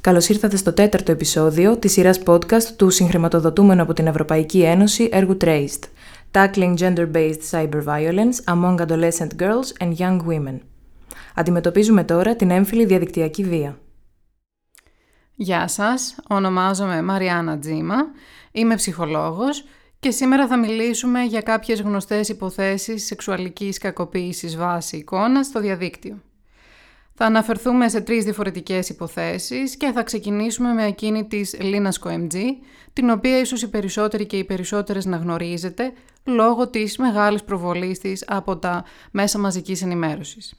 Καλώς ήρθατε στο τέταρτο επεισόδιο της σειράς podcast του συγχρηματοδοτούμενου από την Ευρωπαϊκή Ένωση έργου Traced, Tackling Gender-Based Cyber Violence Among Adolescent Girls and Young Women. Αντιμετωπίζουμε τώρα την έμφυλη διαδικτυακή βία. Γεια σας, ονομάζομαι Μαριάννα Τζίμα, είμαι ψυχολόγος και σήμερα θα μιλήσουμε για κάποιες γνωστές υποθέσεις σεξουαλικής κακοποίησης βάση εικόνας στο διαδίκτυο. Θα αναφερθούμε σε τρεις διαφορετικές υποθέσεις και θα ξεκινήσουμε με εκείνη της Λίνας MG, την οποία ίσως οι περισσότεροι και οι περισσότερες να γνωρίζετε λόγω της μεγάλης προβολής της από τα μέσα μαζικής ενημέρωσης.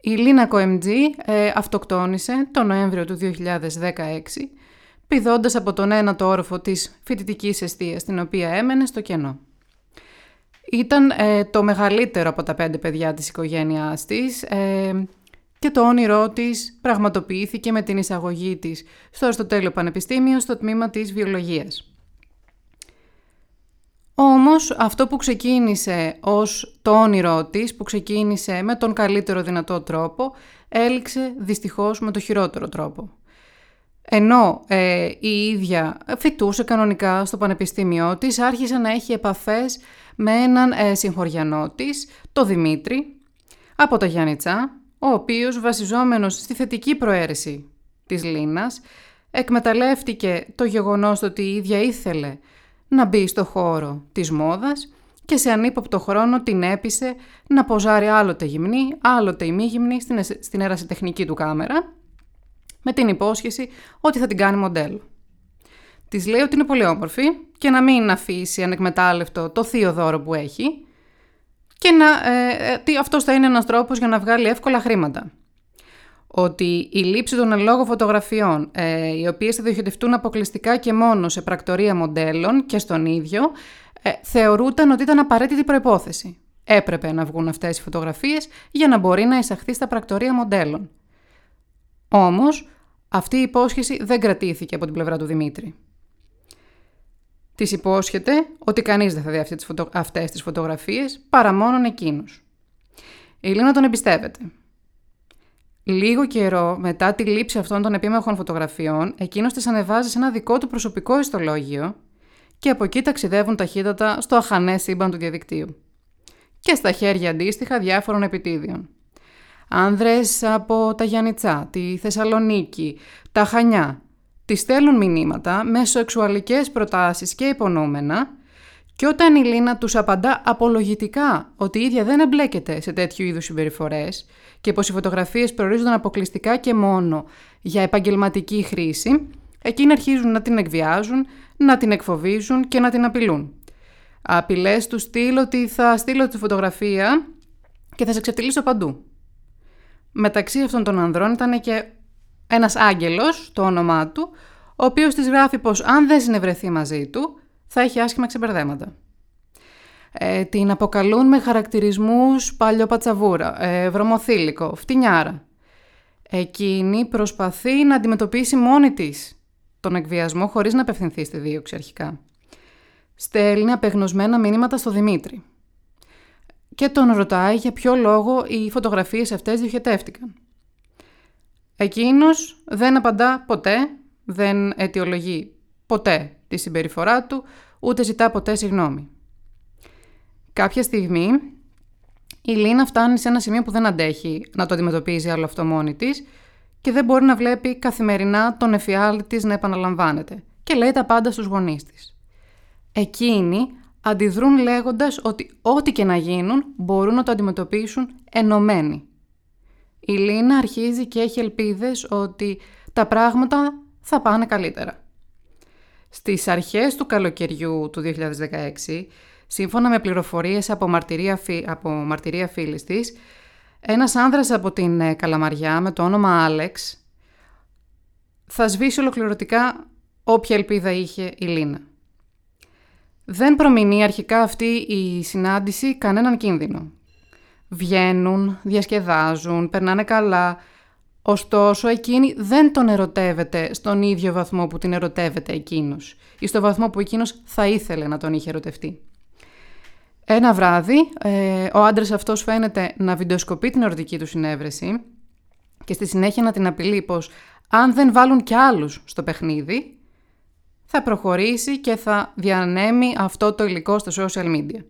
Η Λίνα MG ε, αυτοκτόνησε το Νοέμβριο του 2016, πηδώντας από τον ένατο όροφο της φοιτητικής αιστείας, την οποία έμενε στο κενό. Ήταν ε, το μεγαλύτερο από τα πέντε παιδιά της οικογένειάς της ε, και το όνειρό της πραγματοποιήθηκε με την εισαγωγή της στο Αριστοτέλειο Πανεπιστήμιο στο τμήμα της βιολογίας. Όμως αυτό που ξεκίνησε ως το όνειρό της, που ξεκίνησε με τον καλύτερο δυνατό τρόπο, έληξε δυστυχώς με το χειρότερο τρόπο. Ενώ ε, η ίδια φοιτούσε κανονικά στο πανεπιστήμιό της, άρχισε να έχει επαφές με έναν ε, συγχωριανό της, το Δημήτρη, από τα Γιάννητσά, ο οποίος βασιζόμενος στη θετική προαίρεση της Λίνας, εκμεταλλεύτηκε το γεγονός ότι η ίδια ήθελε να μπει στο χώρο της μόδας και σε ανύποπτο χρόνο την έπεισε να ποζάρει άλλοτε γυμνή, άλλοτε ημίγυμνη στην, στην ερασιτεχνική του κάμερα, με την υπόσχεση ότι θα την κάνει μοντέλο. Της λέει ότι είναι πολύ όμορφη και να μην αφήσει ανεκμετάλλευτο το θείο δώρο που έχει και να, ε, ε αυτός θα είναι ένας τρόπος για να βγάλει εύκολα χρήματα. Ότι η λήψη των ελόγω φωτογραφιών, ε, οι οποίες θα διοχετευτούν αποκλειστικά και μόνο σε πρακτορία μοντέλων και στον ίδιο, ε, θεωρούταν ότι ήταν απαραίτητη προϋπόθεση. Έπρεπε να βγουν αυτές οι φωτογραφίες για να μπορεί να εισαχθεί στα πρακτορία μοντέλων. Όμως, αυτή η υπόσχεση δεν κρατήθηκε από την πλευρά του Δημήτρη. Της υπόσχεται ότι κανείς δεν θα δει αυτές τις φωτογραφίες παρά μόνον εκείνους. Η Λίνα τον εμπιστεύεται. Λίγο καιρό μετά τη λήψη αυτών των επίμεχων φωτογραφιών, εκείνος τις ανεβάζει σε ένα δικό του προσωπικό ιστολόγιο και από εκεί ταξιδεύουν ταχύτατα στο αχανές σύμπαν του διαδικτύου. Και στα χέρια αντίστοιχα διάφορων επιτίδιων. Άνδρες από τα Γιάννητσά, τη Θεσσαλονίκη, τα Χανιά, τη στέλνουν μηνύματα με σεξουαλικές προτάσεις και υπονοούμενα και όταν η Λίνα τους απαντά απολογητικά ότι η ίδια δεν εμπλέκεται σε τέτοιου είδους συμπεριφορές και πως οι φωτογραφίες προορίζονταν αποκλειστικά και μόνο για επαγγελματική χρήση, εκείνοι αρχίζουν να την εκβιάζουν, να την εκφοβίζουν και να την απειλούν. Απειλές του στυλ ότι θα στείλω τη φωτογραφία και θα σε ξεφτυλίσω παντού. Μεταξύ αυτών των ανδρών ήταν και ένας άγγελος, το όνομά του, ο οποίος της γράφει πως αν δεν συνευρεθεί μαζί του, θα έχει άσχημα ξεμπερδέματα. Ε, την αποκαλούν με χαρακτηρισμούς παλιοπατσαβούρα, ε, βρωμοθήλικο, φτηνιάρα. Εκείνη προσπαθεί να αντιμετωπίσει μόνη της τον εκβιασμό χωρίς να απευθυνθεί στη δίωξη αρχικά. Στέλνει απεγνωσμένα μηνύματα στο Δημήτρη. Και τον ρωτάει για ποιο λόγο οι φωτογραφίες αυτές διοχετεύτηκαν. Εκείνος δεν απαντά ποτέ, δεν αιτιολογεί ποτέ τη συμπεριφορά του, ούτε ζητά ποτέ συγγνώμη. Κάποια στιγμή η Λίνα φτάνει σε ένα σημείο που δεν αντέχει να το αντιμετωπίζει άλλο αυτό μόνη της και δεν μπορεί να βλέπει καθημερινά τον εφιάλτη της να επαναλαμβάνεται και λέει τα πάντα στους γονείς της. Εκείνοι αντιδρούν λέγοντας ότι ό,τι και να γίνουν μπορούν να το αντιμετωπίσουν ενωμένοι. Η Λίνα αρχίζει και έχει ελπίδες ότι τα πράγματα θα πάνε καλύτερα. Στις αρχές του καλοκαιριού του 2016, σύμφωνα με πληροφορίες από μαρτυρία, από μαρτυρία φίλης της, ένας άνδρας από την ε, Καλαμαριά με το όνομα Άλεξ θα σβήσει ολοκληρωτικά όποια ελπίδα είχε η Λίνα. Δεν προμηνεί αρχικά αυτή η συνάντηση κανέναν κίνδυνο. Βγαίνουν, διασκεδάζουν, περνάνε καλά. Ωστόσο, εκείνη δεν τον ερωτεύεται στον ίδιο βαθμό που την ερωτεύεται εκείνος ή στο βαθμό που εκείνος θα ήθελε να τον είχε ερωτευτεί. Ένα βράδυ, ε, ο άντρας αυτός φαίνεται να βιντεοσκοπεί την ερωτική του συνέβρεση και στη συνέχεια να την απειλεί πως αν δεν βάλουν κι άλλους στο παιχνίδι, θα προχωρήσει και θα διανέμει αυτό το υλικό στα social media.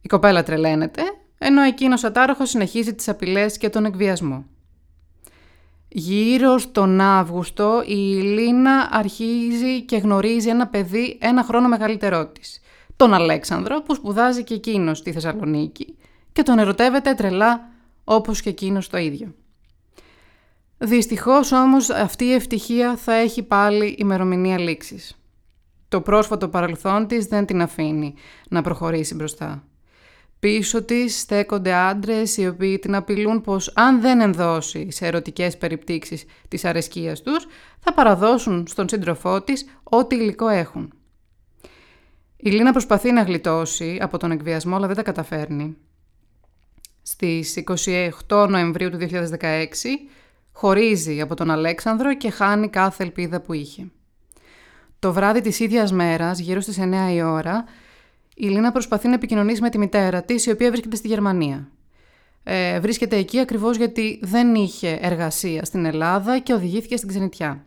Η κοπέλα τρελαίνεται, ενώ εκείνος ατάροχος συνεχίζει τις απειλές και τον εκβιασμό. Γύρω στον Αύγουστο η Λίνα αρχίζει και γνωρίζει ένα παιδί ένα χρόνο μεγαλύτερό της, τον Αλέξανδρο που σπουδάζει και εκείνος στη Θεσσαλονίκη και τον ερωτεύεται τρελά όπως και εκείνος το ίδιο. Δυστυχώς όμως αυτή η ευτυχία θα έχει πάλι ημερομηνία λήξης. Το πρόσφατο παρελθόν της δεν την αφήνει να προχωρήσει μπροστά. Πίσω της στέκονται άντρες οι οποίοι την απειλούν πως αν δεν ενδώσει σε ερωτικές περιπτύξεις της αρεσκίας τους, θα παραδώσουν στον σύντροφό της ό,τι υλικό έχουν. Η Λίνα προσπαθεί να γλιτώσει από τον εκβιασμό, αλλά δεν τα καταφέρνει. Στις 28 Νοεμβρίου του 2016 χωρίζει από τον Αλέξανδρο και χάνει κάθε ελπίδα που είχε. Το βράδυ της ίδιας μέρας, γύρω στις 9 η ώρα, η Λίνα προσπαθεί να επικοινωνήσει με τη μητέρα της, η οποία βρίσκεται στη Γερμανία. Ε, βρίσκεται εκεί ακριβώς γιατί δεν είχε εργασία στην Ελλάδα και οδηγήθηκε στην ξενιτιά.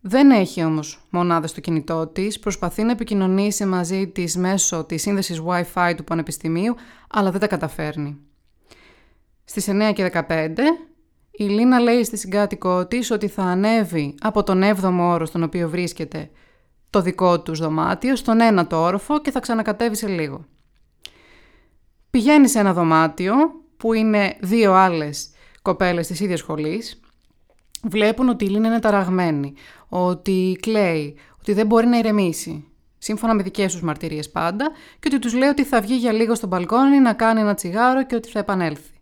Δεν έχει όμως μονάδες στο κινητό της, προσπαθεί να επικοινωνήσει μαζί της μέσω της σύνδεσης Wi-Fi του Πανεπιστημίου, αλλά δεν τα καταφέρνει. Στις 9 και 15 η Λίνα λέει στη συγκάτοικό της ότι θα ανέβει από τον 7ο όρο στον οποίο βρίσκεται το δικό τους δωμάτιο στον ένατο όροφο και θα ξανακατέβει σε λίγο. Πηγαίνει σε ένα δωμάτιο που είναι δύο άλλες κοπέλες της ίδιας σχολής. Βλέπουν ότι η Λίνα είναι ταραγμένη, ότι κλαίει, ότι δεν μπορεί να ηρεμήσει. Σύμφωνα με δικές τους μαρτυρίες πάντα και ότι τους λέει ότι θα βγει για λίγο στο μπαλκόνι να κάνει ένα τσιγάρο και ότι θα επανέλθει.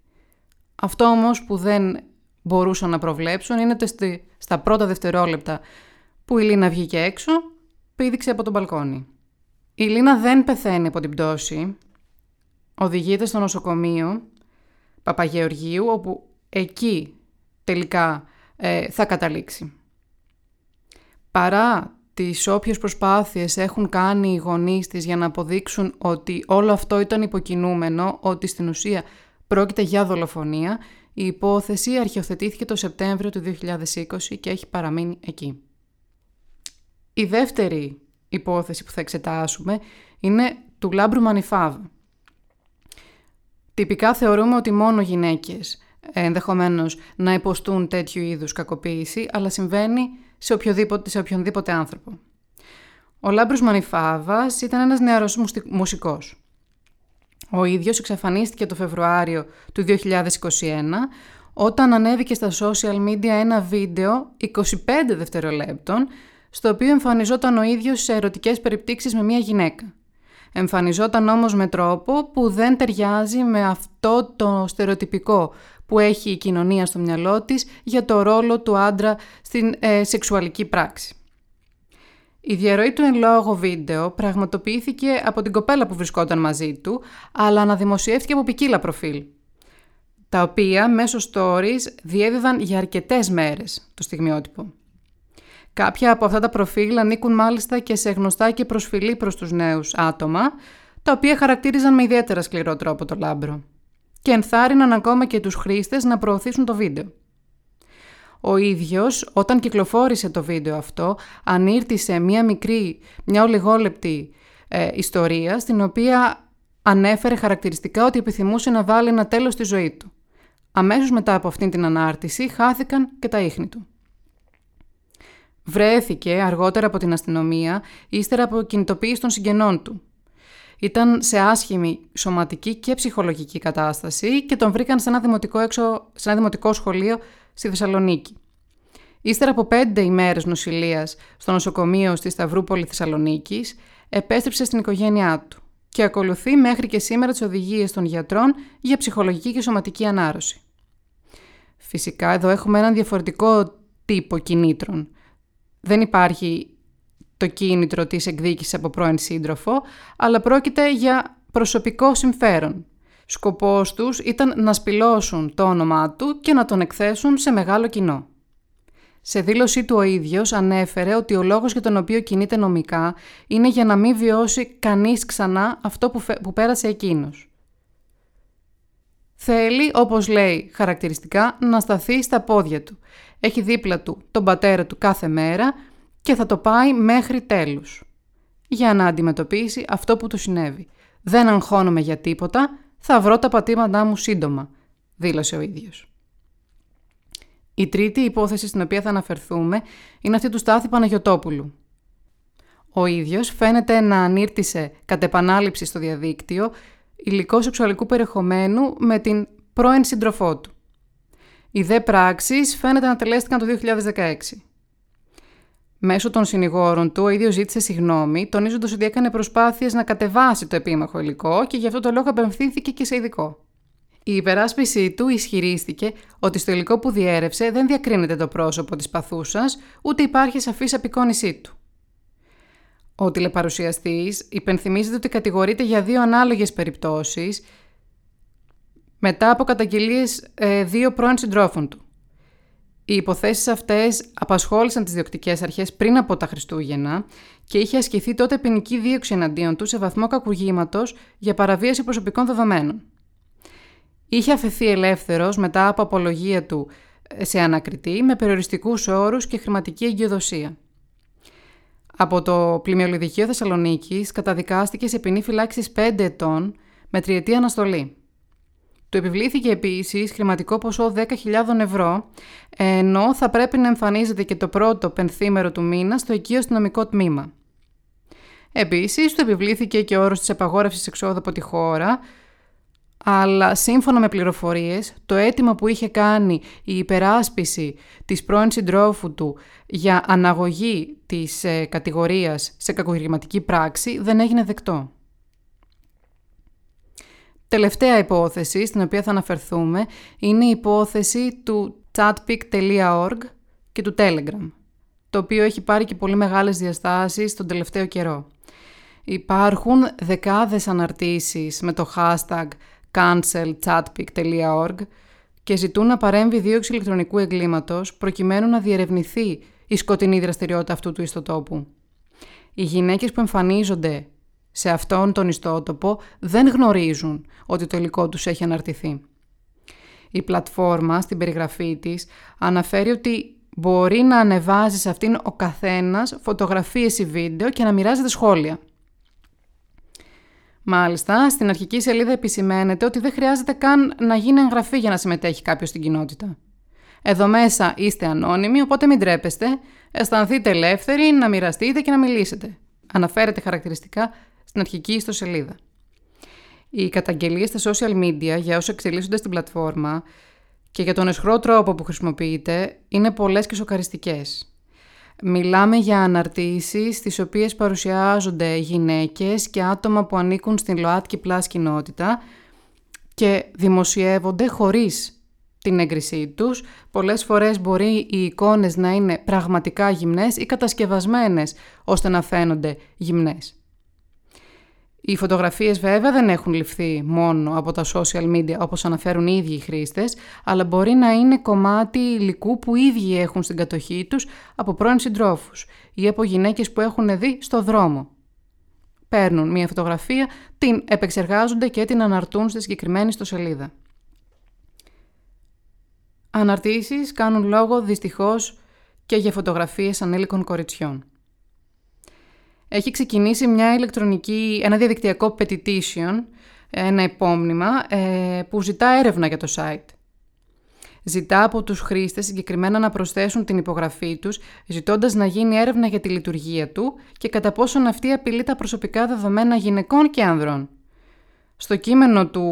Αυτό όμως που δεν μπορούσαν να προβλέψουν είναι ότι στα πρώτα δευτερόλεπτα που η Λίνα βγήκε έξω, πήδηξε από τον μπαλκόνι. Η Λίνα δεν πεθαίνει από την πτώση, οδηγείται στο νοσοκομείο Παπαγεωργίου, όπου εκεί τελικά ε, θα καταλήξει. Παρά τις όποιες προσπάθειες έχουν κάνει οι γονείς της για να αποδείξουν ότι όλο αυτό ήταν υποκινούμενο, ότι στην ουσία πρόκειται για δολοφονία, η υπόθεση αρχιοθετήθηκε το Σεπτέμβριο του 2020 και έχει παραμείνει εκεί. Η δεύτερη υπόθεση που θα εξετάσουμε είναι του Λάμπρου Μανιφάβ. Τυπικά θεωρούμε ότι μόνο γυναίκες ενδεχομένως να υποστούν τέτοιου είδους κακοποίηση, αλλά συμβαίνει σε, οποιοδήποτε, σε οποιονδήποτε άνθρωπο. Ο Λάμπρος Μανιφάβας ήταν ένας νεαρός μουσικός. Ο ίδιος εξαφανίστηκε το Φεβρουάριο του 2021 όταν ανέβηκε στα social media ένα βίντεο 25 δευτερολέπτων στο οποίο εμφανιζόταν ο ίδιος σε ερωτικές περιπτύξεις με μια γυναίκα. Εμφανιζόταν όμως με τρόπο που δεν ταιριάζει με αυτό το στερεοτυπικό που έχει η κοινωνία στο μυαλό της για το ρόλο του άντρα στην ε, σεξουαλική πράξη. Η διαρροή του εν λόγω βίντεο πραγματοποιήθηκε από την κοπέλα που βρισκόταν μαζί του, αλλά αναδημοσιεύτηκε από ποικίλα προφίλ, τα οποία μέσω stories διέδιδαν για αρκετές μέρες το στιγμιότυπο. Κάποια από αυτά τα προφίλ ανήκουν μάλιστα και σε γνωστά και προσφυλή προς τους νέους άτομα, τα οποία χαρακτήριζαν με ιδιαίτερα σκληρό τρόπο το λάμπρο και ενθάρρυναν ακόμα και τους χρήστες να προωθήσουν το βίντεο. Ο ίδιος, όταν κυκλοφόρησε το βίντεο αυτό, ανήρτησε μια μικρή, μια ολιγόλεπτη ε, ιστορία, στην οποία ανέφερε χαρακτηριστικά ότι επιθυμούσε να βάλει ένα τέλος στη ζωή του. Αμέσως μετά από αυτήν την ανάρτηση χάθηκαν και τα ίχνη του. Βρέθηκε αργότερα από την αστυνομία, ύστερα από κινητοποίηση των συγγενών του. Ήταν σε άσχημη σωματική και ψυχολογική κατάσταση και τον βρήκαν σε ένα δημοτικό, έξω, σε ένα δημοτικό σχολείο στη Θεσσαλονίκη. Ύστερα από πέντε ημέρες νοσηλείας στο νοσοκομείο στη Σταυρούπολη Θεσσαλονίκης, επέστρεψε στην οικογένειά του και ακολουθεί μέχρι και σήμερα τις οδηγίες των γιατρών για ψυχολογική και σωματική ανάρρωση. Φυσικά εδώ έχουμε έναν διαφορετικό τύπο κινήτρων. Δεν υπάρχει το κίνητρο της εκδίκησης από πρώην σύντροφο, αλλά πρόκειται για προσωπικό συμφέρον. Σκοπός τους ήταν να σπηλώσουν το όνομά του και να τον εκθέσουν σε μεγάλο κοινό. Σε δήλωσή του ο ίδιος ανέφερε ότι ο λόγος για τον οποίο κινείται νομικά είναι για να μην βιώσει κανείς ξανά αυτό που, που πέρασε εκείνος. Θέλει, όπως λέει χαρακτηριστικά, να σταθεί στα πόδια του. Έχει δίπλα του τον πατέρα του κάθε μέρα και θα το πάει μέχρι τέλους. Για να αντιμετωπίσει αυτό που του συνέβη. Δεν αγχώνομαι για τίποτα, θα βρω τα πατήματά μου σύντομα, δήλωσε ο ίδιος. Η τρίτη υπόθεση στην οποία θα αναφερθούμε είναι αυτή του Στάθη Παναγιωτόπουλου. Ο ίδιος φαίνεται να ανήρτησε κατ' επανάληψη στο διαδίκτυο υλικό σεξουαλικού περιεχομένου με την πρώην σύντροφό του. Οι δε πράξεις φαίνεται να τελέστηκαν το 2016. Μέσω των συνηγόρων του, ο ίδιος ζήτησε συγγνώμη, τονίζοντας ότι έκανε προσπάθειες να κατεβάσει το επίμαχο υλικό και γι' αυτό το λόγο απευθύνθηκε και σε ειδικό. Η υπεράσπιση του ισχυρίστηκε ότι στο υλικό που διέρευσε δεν διακρίνεται το πρόσωπο της παθούσας, ούτε υπάρχει σαφής απεικόνισή του. Ο τηλεπαρουσιαστής υπενθυμίζεται ότι κατηγορείται για δύο ανάλογες περιπτώσεις μετά από καταγγελίες ε, δύο πρώην συντρόφων του. Οι υποθέσεις αυτές απασχόλησαν τις διοκτικές αρχές πριν από τα Χριστούγεννα και είχε ασκηθεί τότε ποινική δίωξη εναντίον του σε βαθμό κακουργήματος για παραβίαση προσωπικών δεδομένων. Είχε αφαιθεί ελεύθερος μετά από απολογία του σε ανακριτή με περιοριστικούς όρους και χρηματική εγκυοδοσία. Από το πλημμυολιδικείο Θεσσαλονίκης καταδικάστηκε σε ποινή φυλάξης 5 ετών με τριετή αναστολή. Του επιβλήθηκε επίσης χρηματικό ποσό 10.000 ευρώ, ενώ θα πρέπει να εμφανίζεται και το πρώτο πενθήμερο του μήνα στο οικείο αστυνομικό τμήμα. Επίσης, του επιβλήθηκε και ο όρος της απαγόρευσης εξόδου από τη χώρα, αλλά σύμφωνα με πληροφορίες, το αίτημα που είχε κάνει η υπεράσπιση της πρώην συντρόφου του για αναγωγή της ε, κατηγορίας σε κακογυρηματική πράξη δεν έγινε δεκτό. Τελευταία υπόθεση στην οποία θα αναφερθούμε είναι η υπόθεση του chatpic.org και του Telegram, το οποίο έχει πάρει και πολύ μεγάλες διαστάσεις τον τελευταίο καιρό. Υπάρχουν δεκάδες αναρτήσεις με το hashtag cancelchatpic.org και ζητούν να παρέμβει δίωξη ηλεκτρονικού εγκλήματος προκειμένου να διερευνηθεί η σκοτεινή δραστηριότητα αυτού του ιστοτόπου. Οι γυναίκες που εμφανίζονται σε αυτόν τον ιστότοπο δεν γνωρίζουν ότι το υλικό τους έχει αναρτηθεί. Η πλατφόρμα στην περιγραφή της αναφέρει ότι μπορεί να ανεβάζει σε αυτήν ο καθένας φωτογραφίες ή βίντεο και να μοιράζεται σχόλια. Μάλιστα, στην αρχική σελίδα επισημαίνεται ότι δεν χρειάζεται καν να γίνει εγγραφή για να συμμετέχει κάποιος στην κοινότητα. Εδώ μέσα είστε ανώνυμοι, οπότε μην τρέπεστε, αισθανθείτε ελεύθεροι να μοιραστείτε και να μιλήσετε. Αναφέρεται χαρακτηριστικά στην αρχική ιστοσελίδα. Οι καταγγελίες στα social media για όσοι εξελίσσονται στην πλατφόρμα και για τον εσχρό τρόπο που χρησιμοποιείται είναι πολλές και σοκαριστικές. Μιλάμε για αναρτήσεις στις οποίες παρουσιάζονται γυναίκες και άτομα που ανήκουν στην ΛΟΑΤΚΙ Plus κοινότητα και δημοσιεύονται χωρίς την έγκρισή τους. Πολλές φορές μπορεί οι εικόνες να είναι πραγματικά γυμνές ή κατασκευασμένες ώστε να φαίνονται γυμνές. Οι φωτογραφίες βέβαια δεν έχουν ληφθεί μόνο από τα social media όπως αναφέρουν οι ίδιοι οι χρήστες, αλλά μπορεί να είναι κομμάτι υλικού που οι ίδιοι έχουν στην κατοχή τους από πρώην συντρόφους ή από γυναίκες που έχουν δει στο δρόμο. Παίρνουν μια φωτογραφία, την επεξεργάζονται και την αναρτούν στη συγκεκριμένη ιστοσελίδα. Αναρτήσεις κάνουν λόγο δυστυχώς και για φωτογραφίες ανήλικων κοριτσιών έχει ξεκινήσει μια ηλεκτρονική, ένα διαδικτυακό petition, ένα υπόμνημα, ε, που ζητά έρευνα για το site. Ζητά από τους χρήστες συγκεκριμένα να προσθέσουν την υπογραφή τους, ζητώντας να γίνει έρευνα για τη λειτουργία του και κατά πόσον αυτή απειλεί τα προσωπικά δεδομένα γυναικών και άνδρων. Στο κείμενο του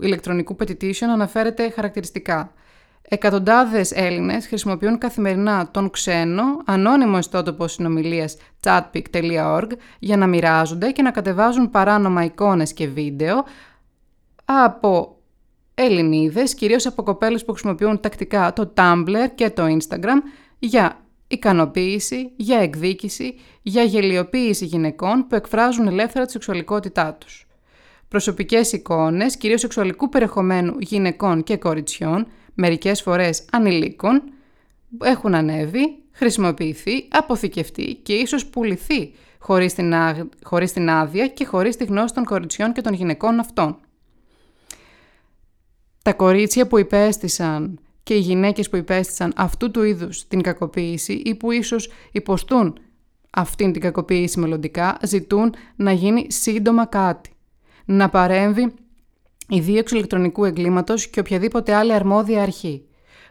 ηλεκτρονικού petition αναφέρεται χαρακτηριστικά – Εκατοντάδες Έλληνες χρησιμοποιούν καθημερινά τον ξένο, ανώνυμο ιστότοπο συνομιλίας chatpic.org για να μοιράζονται και να κατεβάζουν παράνομα εικόνες και βίντεο από Ελληνίδες, κυρίως από κοπέλες που χρησιμοποιούν τακτικά το Tumblr και το Instagram για ικανοποίηση, για εκδίκηση, για γελιοποίηση γυναικών που εκφράζουν ελεύθερα τη σεξουαλικότητά τους. Προσωπικές εικόνες, κυρίως σεξουαλικού περιεχομένου γυναικών και κοριτσιών, μερικές φορές ανηλίκων, έχουν ανέβει, χρησιμοποιηθεί, αποθηκευτεί και ίσως πουληθεί χωρίς την, χωρίς την άδεια και χωρίς τη γνώση των κοριτσιών και των γυναικών αυτών. τα κορίτσια που υπέστησαν και οι γυναίκες που υπέστησαν αυτού του είδους την κακοποίηση ή που ίσως υποστούν αυτήν την κακοποίηση μελλοντικά, ζητούν να γίνει σύντομα κάτι. Να παρέμβει η δίωξη ηλεκτρονικού εγκλήματος και οποιαδήποτε άλλη αρμόδια αρχή.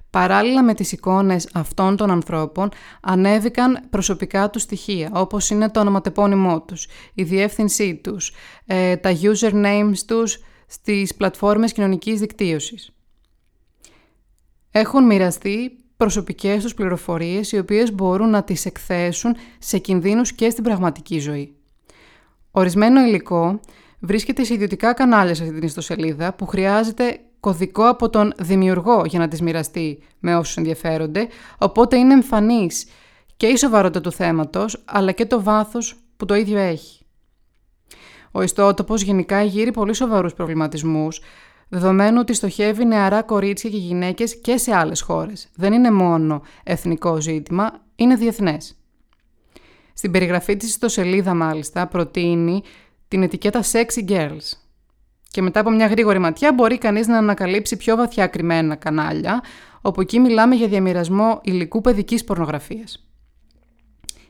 Παράλληλα με τις εικόνες αυτών των ανθρώπων ανέβηκαν προσωπικά τους στοιχεία, όπως είναι το ονοματεπώνυμό τους, η διεύθυνσή τους, ε, τα usernames τους στις πλατφόρμες κοινωνικής δικτύωσης. Έχουν μοιραστεί προσωπικές τους πληροφορίες οι οποίες μπορούν να τις εκθέσουν σε κινδύνους και στην πραγματική ζωή. Ορισμένο υλικό βρίσκεται σε ιδιωτικά κανάλια σε αυτή την ιστοσελίδα που χρειάζεται κωδικό από τον δημιουργό για να τις μοιραστεί με όσους ενδιαφέρονται, οπότε είναι εμφανής και η σοβαρότητα του θέματος, αλλά και το βάθος που το ίδιο έχει. Ο ιστότοπος γενικά γύρει πολύ σοβαρούς προβληματισμούς, δεδομένου ότι στοχεύει νεαρά κορίτσια και γυναίκες και σε άλλες χώρες. Δεν είναι μόνο εθνικό ζήτημα, είναι διεθνές. Στην περιγραφή της ιστοσελίδα μάλιστα προτείνει την ετικέτα Sexy Girls. Και μετά από μια γρήγορη ματιά μπορεί κανείς να ανακαλύψει πιο βαθιά κρυμμένα κανάλια, όπου εκεί μιλάμε για διαμοιρασμό υλικού παιδικής πορνογραφίας.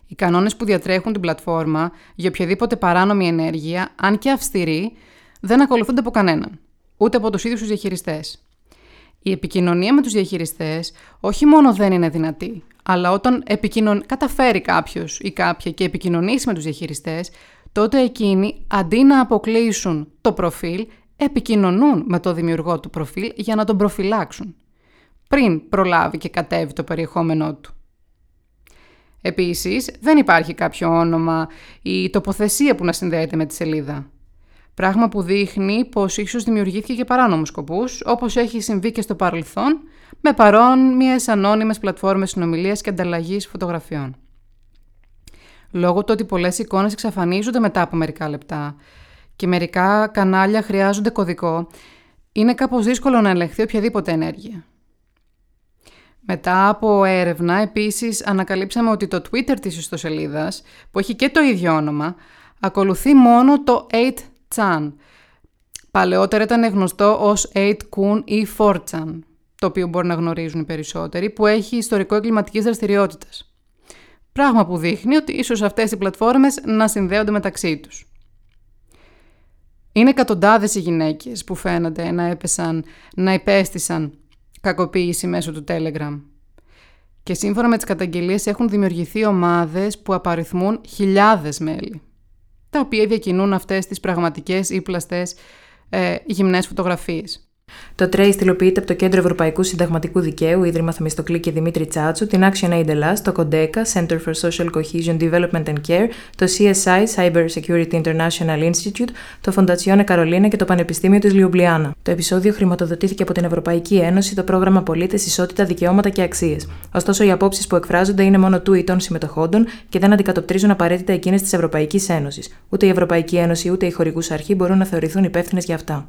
Οι κανόνες που διατρέχουν την πλατφόρμα για οποιαδήποτε παράνομη ενέργεια, αν και αυστηροί, δεν ακολουθούνται από κανέναν ούτε από τους ίδιους τους διαχειριστές. Η επικοινωνία με τους διαχειριστές όχι μόνο δεν είναι δυνατή, αλλά όταν επικοινων... καταφέρει κάποιος ή κάποια και επικοινωνήσει με τους διαχειριστές, τότε εκείνοι αντί να αποκλείσουν το προφίλ, επικοινωνούν με το δημιουργό του προφίλ για να τον προφυλάξουν, πριν προλάβει και κατέβει το περιεχόμενό του. Επίσης, δεν υπάρχει κάποιο όνομα ή τοποθεσία που να συνδέεται με τη σελίδα. Πράγμα που δείχνει πως ίσως δημιουργήθηκε για παράνομους σκοπούς, όπως έχει συμβεί και στο παρελθόν, με παρόμοιες ανώνυμες πλατφόρμες συνομιλίας και ανταλλαγής φωτογραφιών. Λόγω του ότι πολλές εικόνες εξαφανίζονται μετά από μερικά λεπτά και μερικά κανάλια χρειάζονται κωδικό, είναι κάπως δύσκολο να ελεγχθεί οποιαδήποτε ενέργεια. Μετά από έρευνα, επίσης, ανακαλύψαμε ότι το Twitter της ιστοσελίδας, που έχει και το ίδιο όνομα, ακολουθεί μόνο το 8 Chan. Παλαιότερα ήταν γνωστό ως 8 Kun ή 4chan, το οποίο μπορεί να γνωρίζουν οι περισσότεροι, που έχει ιστορικό εγκληματικής δραστηριότητας. Πράγμα που δείχνει ότι ίσως αυτές οι πλατφόρμες να συνδέονται μεταξύ τους. Είναι εκατοντάδες οι γυναίκες που φαίνονται να έπεσαν, να υπέστησαν κακοποίηση μέσω του Telegram. Και σύμφωνα με τις καταγγελίες έχουν δημιουργηθεί ομάδες που απαριθμούν χιλιάδες μέλη τα οποία διακινούν αυτές τις πραγματικές ή πλαστές ε, γυμνές φωτογραφίες. Το TRACE στυλοποιείται από το Κέντρο Ευρωπαϊκού Συνταγματικού Δικαίου, Ίδρυμα Θεμιστοκλή και Δημήτρη Τσάτσου, την Action Aid Ελλάς, το CODECA, Center for Social Cohesion Development and Care, το CSI, Cyber Security International Institute, το Fondazione Carolina και το Πανεπιστήμιο της Λιουμπλιάνα. Το επεισόδιο χρηματοδοτήθηκε από την Ευρωπαϊκή Ένωση, το πρόγραμμα Πολίτες, Ισότητα, Δικαιώματα και Αξίες. Ωστόσο, οι απόψεις που εκφράζονται είναι μόνο του ή των συμμετοχόντων και δεν αντικατοπτρίζουν απαραίτητα εκείνες της Ευρωπαϊκής Ένωσης. Ούτε η Ευρωπαϊκή Ένωση ούτε η χορηγούς αρχή μπορούν να θεωρηθούν υπεύθυνες για αυτά.